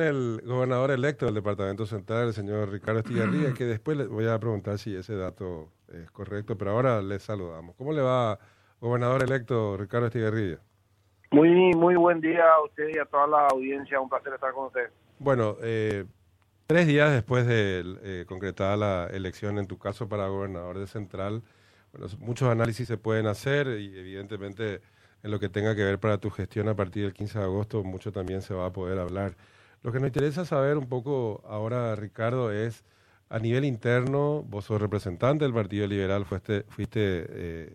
el gobernador electo del Departamento Central, el señor Ricardo Estigarribia, que después le voy a preguntar si ese dato es correcto, pero ahora le saludamos. ¿Cómo le va, gobernador electo Ricardo Estigarribia? Muy, muy buen día a usted y a toda la audiencia, un placer estar con usted. Bueno, eh, tres días después de eh, concretada la elección, en tu caso para gobernador de Central, bueno, muchos análisis se pueden hacer y evidentemente en lo que tenga que ver para tu gestión a partir del 15 de agosto, mucho también se va a poder hablar. Lo que nos interesa saber un poco ahora, Ricardo, es a nivel interno, vos sos representante del Partido Liberal, fuiste, eh,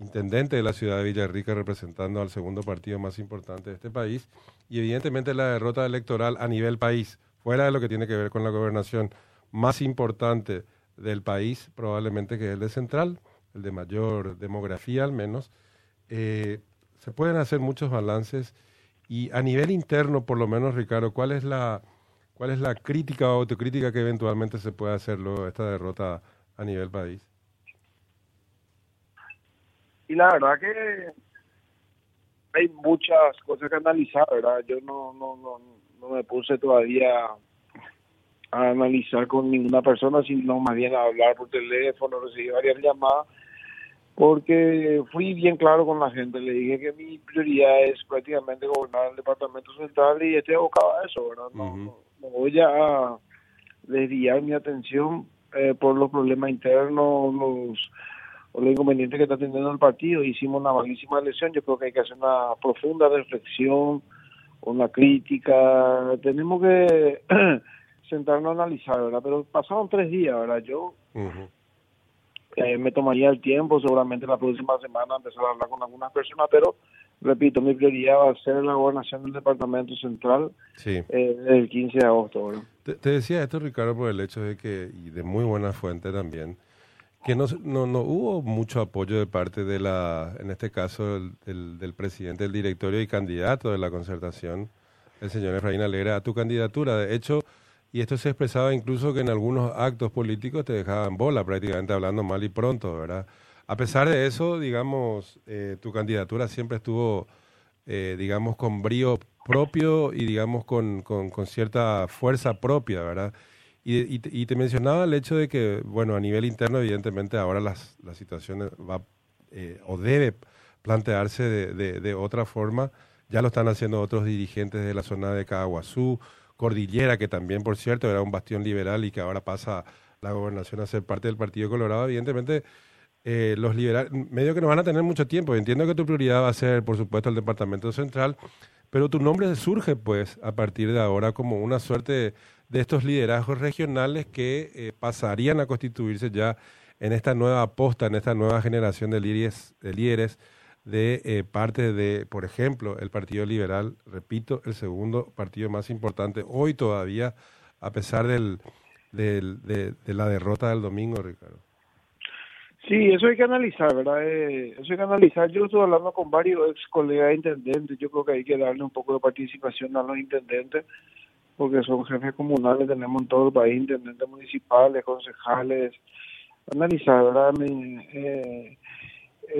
intendente de la ciudad de Villarrica representando al segundo partido más importante de este país, y evidentemente la derrota electoral a nivel país, fuera de lo que tiene que ver con la gobernación más importante del país, probablemente que es el de Central, el de mayor demografía al menos, eh, se pueden hacer muchos balances y a nivel interno, por lo menos, Ricardo, ¿cuál es la, cuál es la crítica o autocrítica que eventualmente se puede hacer luego de esta derrota a nivel país? Y la verdad que hay muchas cosas que analizar, ¿verdad? Yo no, no, no, no me puse todavía a analizar con ninguna persona, sino más bien a hablar por teléfono, recibí varias llamadas porque fui bien claro con la gente, le dije que mi prioridad es prácticamente gobernar el departamento central y estoy abocado a eso, ¿verdad? No, voy a desviar mi atención eh, por los problemas internos, los, o los inconvenientes que está teniendo el partido. Hicimos una malísima elección, yo creo que hay que hacer una profunda reflexión, una crítica, tenemos que sentarnos a analizar, ¿verdad? Pero pasaron tres días, ¿verdad? Yo me tomaría el tiempo, seguramente la próxima semana empezar a hablar con algunas personas, pero repito, mi prioridad va a ser la gobernación del Departamento Central sí. Eh, el 15 de agosto. Te, decía esto, Ricardo, por el hecho de que, y de muy buena fuente también, que no, no, no hubo mucho apoyo de parte de la, en este caso, del, del presidente del directorio y candidato de la concertación, el señor Efraín Alegra, a tu candidatura. De hecho, y esto se expresaba incluso que en algunos actos políticos te dejaban bola, prácticamente hablando mal y pronto, ¿verdad? A pesar de eso, digamos, eh, tu candidatura siempre estuvo, eh, digamos, con brío propio y, digamos, con, con, cierta fuerza propia, ¿verdad? Y, y, te mencionaba el hecho de que, bueno, a nivel interno, evidentemente, ahora las, la situación va eh, o debe plantearse de, de, de, otra forma. Ya lo están haciendo otros dirigentes de la zona de Caguazú, Cordillera, que también, por cierto, era un bastión liberal y que ahora pasa la gobernación a ser parte del Partido Colorado, evidentemente eh, los liberales, medio que no van a tener mucho tiempo. Entiendo que tu prioridad va a ser, por supuesto, el Departamento Central, pero tu nombre surge, pues, a partir de ahora como una suerte de, estos liderazgos regionales que eh, pasarían a constituirse ya en esta nueva aposta, en esta nueva generación de líderes, de líderes de eh, parte de, por ejemplo, el Partido Liberal, repito, el segundo partido más importante hoy todavía, a pesar del, de, la derrota del domingo, Ricardo. Sí, eso hay que analizar, ¿verdad? Eh, eso hay que analizar. Yo estoy hablando con varios ex colegas intendentes. Yo creo que hay que darle un poco de participación a los intendentes, porque son jefes comunales, tenemos en todo el país intendentes municipales, concejales. Analizar, ¿verdad? eh,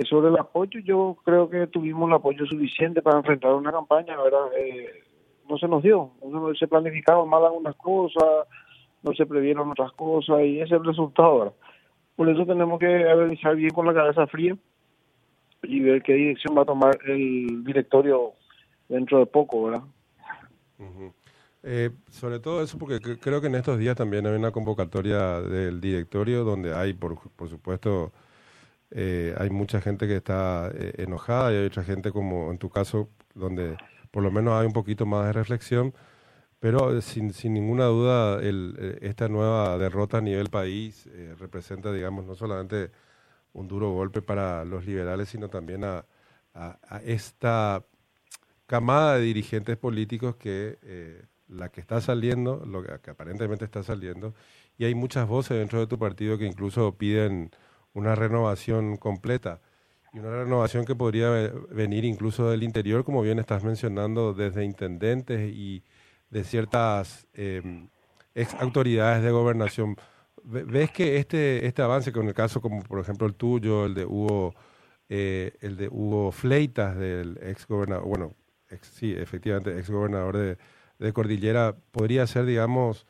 sobre el apoyo, yo creo que tuvimos el apoyo suficiente para enfrentar una campaña, ¿verdad? Eh, no se nos dio, no se planificaban mal algunas cosas, no se previeron otras cosas y ese es el resultado, Por eso tenemos que analizar bien con la cabeza fría y ver qué dirección va a tomar el directorio dentro de poco, ¿verdad? Eh, sobre todo eso porque creo que en estos días también hay una convocatoria del directorio donde hay, por, por supuesto, eh, hay mucha gente que está eh, enojada y hay otra gente como en tu caso donde por lo menos hay un poquito más de reflexión, pero eh, sin, sin ninguna duda el, esta nueva derrota a nivel país representa, digamos, no solamente un duro golpe para los liberales, sino también a, esta camada de dirigentes políticos que la que está saliendo, lo que aparentemente está saliendo, y hay muchas voces dentro de tu partido que incluso piden una renovación completa y una renovación que podría venir incluso del interior, como bien estás mencionando, desde intendentes y de ciertas em, ex autoridades de gobernación. ¿Ves que este, este avance, con el caso como por ejemplo el tuyo, el de Hugo, eh, el de Hugo Fleitas, del ex gobernador, bueno, sí, efectivamente, ex gobernador de, de Cordillera podría ser, digamos,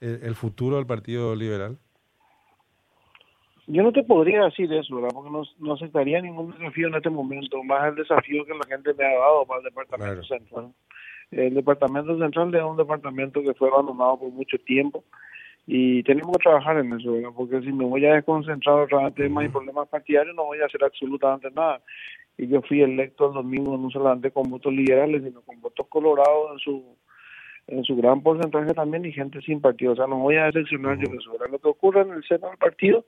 el, futuro del Partido Liberal? Yo no te podría decir eso, ¿verdad? Porque no, no aceptaría ningún desafío en este momento, más el desafío que la gente me ha dado para el Departamento Central. El Departamento Central es un departamento que fue abandonado por mucho tiempo y tenemos que trabajar en eso, ¿verdad? porque si me voy a desconcentrar otra temas y problemas partidarios no voy a hacer absolutamente nada. Y yo fui electo el domingo no solamente con votos liberales, sino con votos colorados en su en su gran porcentaje también y gente sin partido. O sea, no voy a decepcionar yo eso. Lo que ocurre en el seno del partido,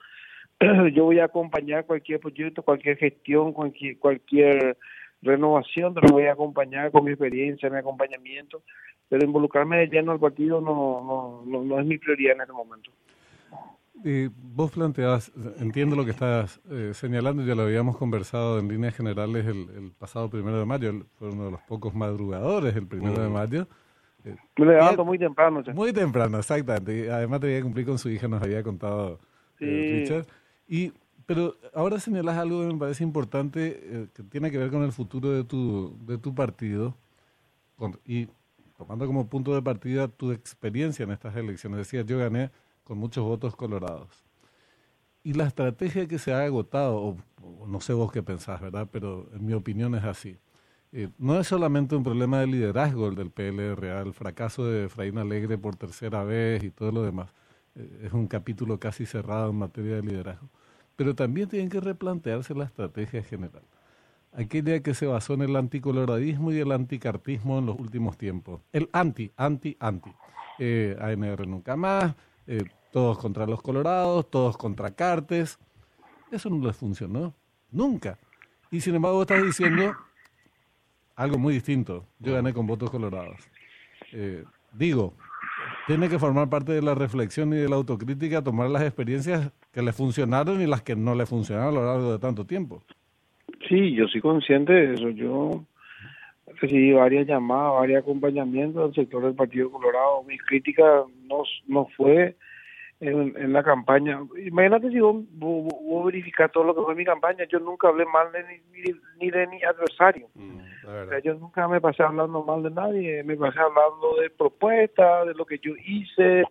yo voy a acompañar cualquier proyecto, cualquier gestión, cualquier, cualquier renovación, lo voy a acompañar con mi experiencia, mi acompañamiento, pero involucrarme de lleno al partido no, no, no, es mi prioridad en este momento. Y vos planteabas, entiendo lo que estás eh, señalando, ya lo habíamos conversado en líneas generales el, pasado primero de mayo, fue uno de los pocos madrugadores el primero de mayo. Eh, Me levanto muy temprano. Muy temprano, exactamente. Además te a cumplir con su hija, nos había contado eh, Richard. Y pero ahora señalas algo que me parece importante, eh, que tiene que ver con el futuro de tu, de tu partido, y tomando como punto de partida tu experiencia en estas elecciones. Decías, yo gané con muchos votos colorados. Y la estrategia que se ha agotado, o, no sé vos qué pensás, ¿verdad? Pero en mi opinión es así. Eh, no es solamente un problema de liderazgo el del PLR, el fracaso de Efraín Alegre por tercera vez y todo lo demás. Eh, es un capítulo casi cerrado en materia de liderazgo pero también tienen que replantearse la estrategia general. Aquella que se basó en el anticoloradismo y el anticartismo en los últimos tiempos. El anti, anti, anti. Eh, ANR nunca más, eh, todos contra los colorados, todos contra Cartes. Eso no les funcionó, nunca. Y sin embargo estás diciendo algo muy distinto. Yo gané con votos colorados. Eh, digo, tiene que formar parte de la reflexión y de la autocrítica, tomar las experiencias que le funcionaron y las que no le funcionaron a lo largo de tanto tiempo. Sí, yo soy consciente de eso. Yo recibí varias llamadas, varios acompañamientos del sector del Partido Colorado. Mi crítica no, no fue en, la campaña. Imagínate si vos, vos, verificás todo lo que fue mi campaña. Yo nunca hablé mal de ni, ni de mi adversario. Mm, yo nunca me pasé hablando mal de nadie. Me pasé hablando de propuestas, de lo que yo hice,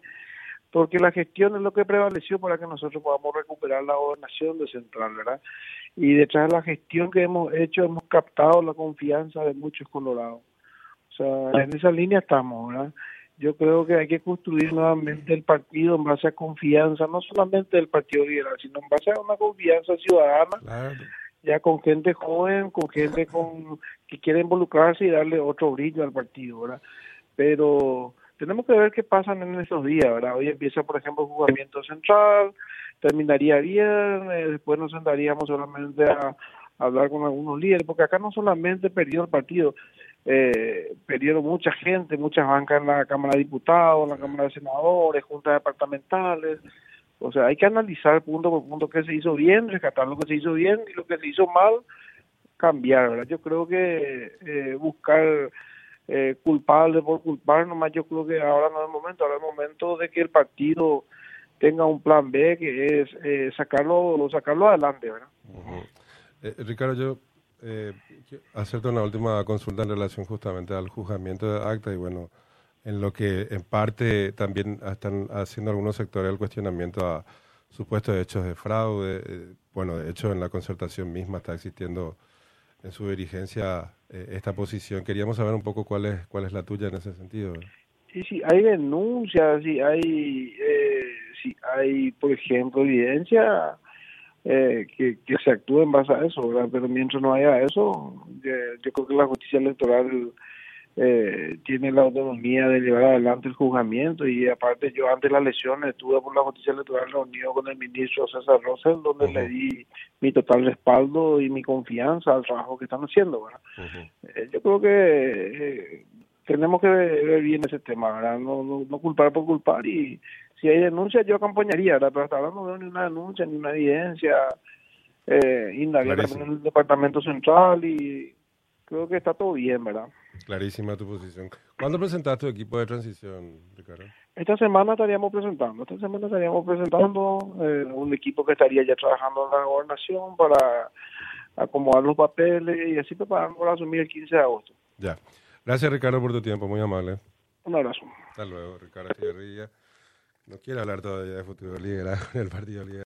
porque la gestión es lo que prevaleció para que nosotros podamos recuperar la gobernación de Central, ¿verdad? Y detrás de la gestión que hemos hecho hemos captado la confianza de muchos colorados. O sea, en esa línea estamos, ¿verdad? Yo creo que hay que construir nuevamente el partido en base a confianza, no solamente del Partido Liberal, sino en base a una confianza ciudadana, ya con gente joven, con gente con que quiere involucrarse y darle otro brillo al partido, ¿verdad? Pero tenemos que ver qué pasa en esos días, ¿verdad? Hoy empieza, por ejemplo, el jugamiento central, terminaría bien, después nos sentaríamos solamente a, hablar con algunos líderes, porque acá no solamente perdió el partido, eh, perdieron mucha gente, muchas bancas en la Cámara de Diputados, en la Cámara de Senadores, juntas departamentales, o sea, hay que analizar punto por punto qué se hizo bien, rescatar lo que se hizo bien y lo que se hizo mal, cambiar. Yo creo que eh, buscar eh, culpable por culpar, nomás yo creo que ahora no es el momento, ahora es el momento de que el partido tenga un plan B que es eh, sacarlo sacarlo adelante, ¿verdad? Eh, Ricardo, yo eh, hacerte una última consulta en relación justamente al juzgamiento de acta y bueno, en lo que en parte también están haciendo algunos sectores el cuestionamiento a supuestos hechos de fraude. Eh, bueno, de hecho en la concertación misma está existiendo en su dirigencia eh, esta posición. Queríamos saber un poco cuál es cuál es la tuya en ese sentido. Sí, sí, hay denuncias, sí, hay, eh, sí, hay, por ejemplo, evidencia eh, que, que se actúe en base a eso, ¿verdad? Pero mientras no haya eso, yo creo que la justicia electoral eh, tiene la autonomía de llevar adelante el juzgamiento y aparte yo antes de las lesiones estuve por la justicia electoral reunido con el ministro César Rosell donde le di mi total respaldo y mi confianza al trabajo que están haciendo eh, yo creo que eh, tenemos que ver, bien ese tema ¿verdad? No, no, no culpar por culpar y si hay denuncia yo acompañaría ¿verdad? pero hasta ahora no veo ni una denuncia ni una evidencia eh, indagar en el departamento central y creo que está todo bien ¿verdad? Clarísima tu posición. ¿Cuándo presentaste tu equipo de transición, Ricardo? Esta semana estaríamos presentando, esta semana estaríamos presentando eh, un equipo que estaría ya trabajando en la gobernación para acomodar los papeles y así preparando para asumir el 15 de agosto. Ya. Gracias, Ricardo, por tu tiempo, muy amable. Un abrazo. Hasta luego, Ricardo Echeverría. No quiere hablar todavía de futuro en el Partido Liderazgo.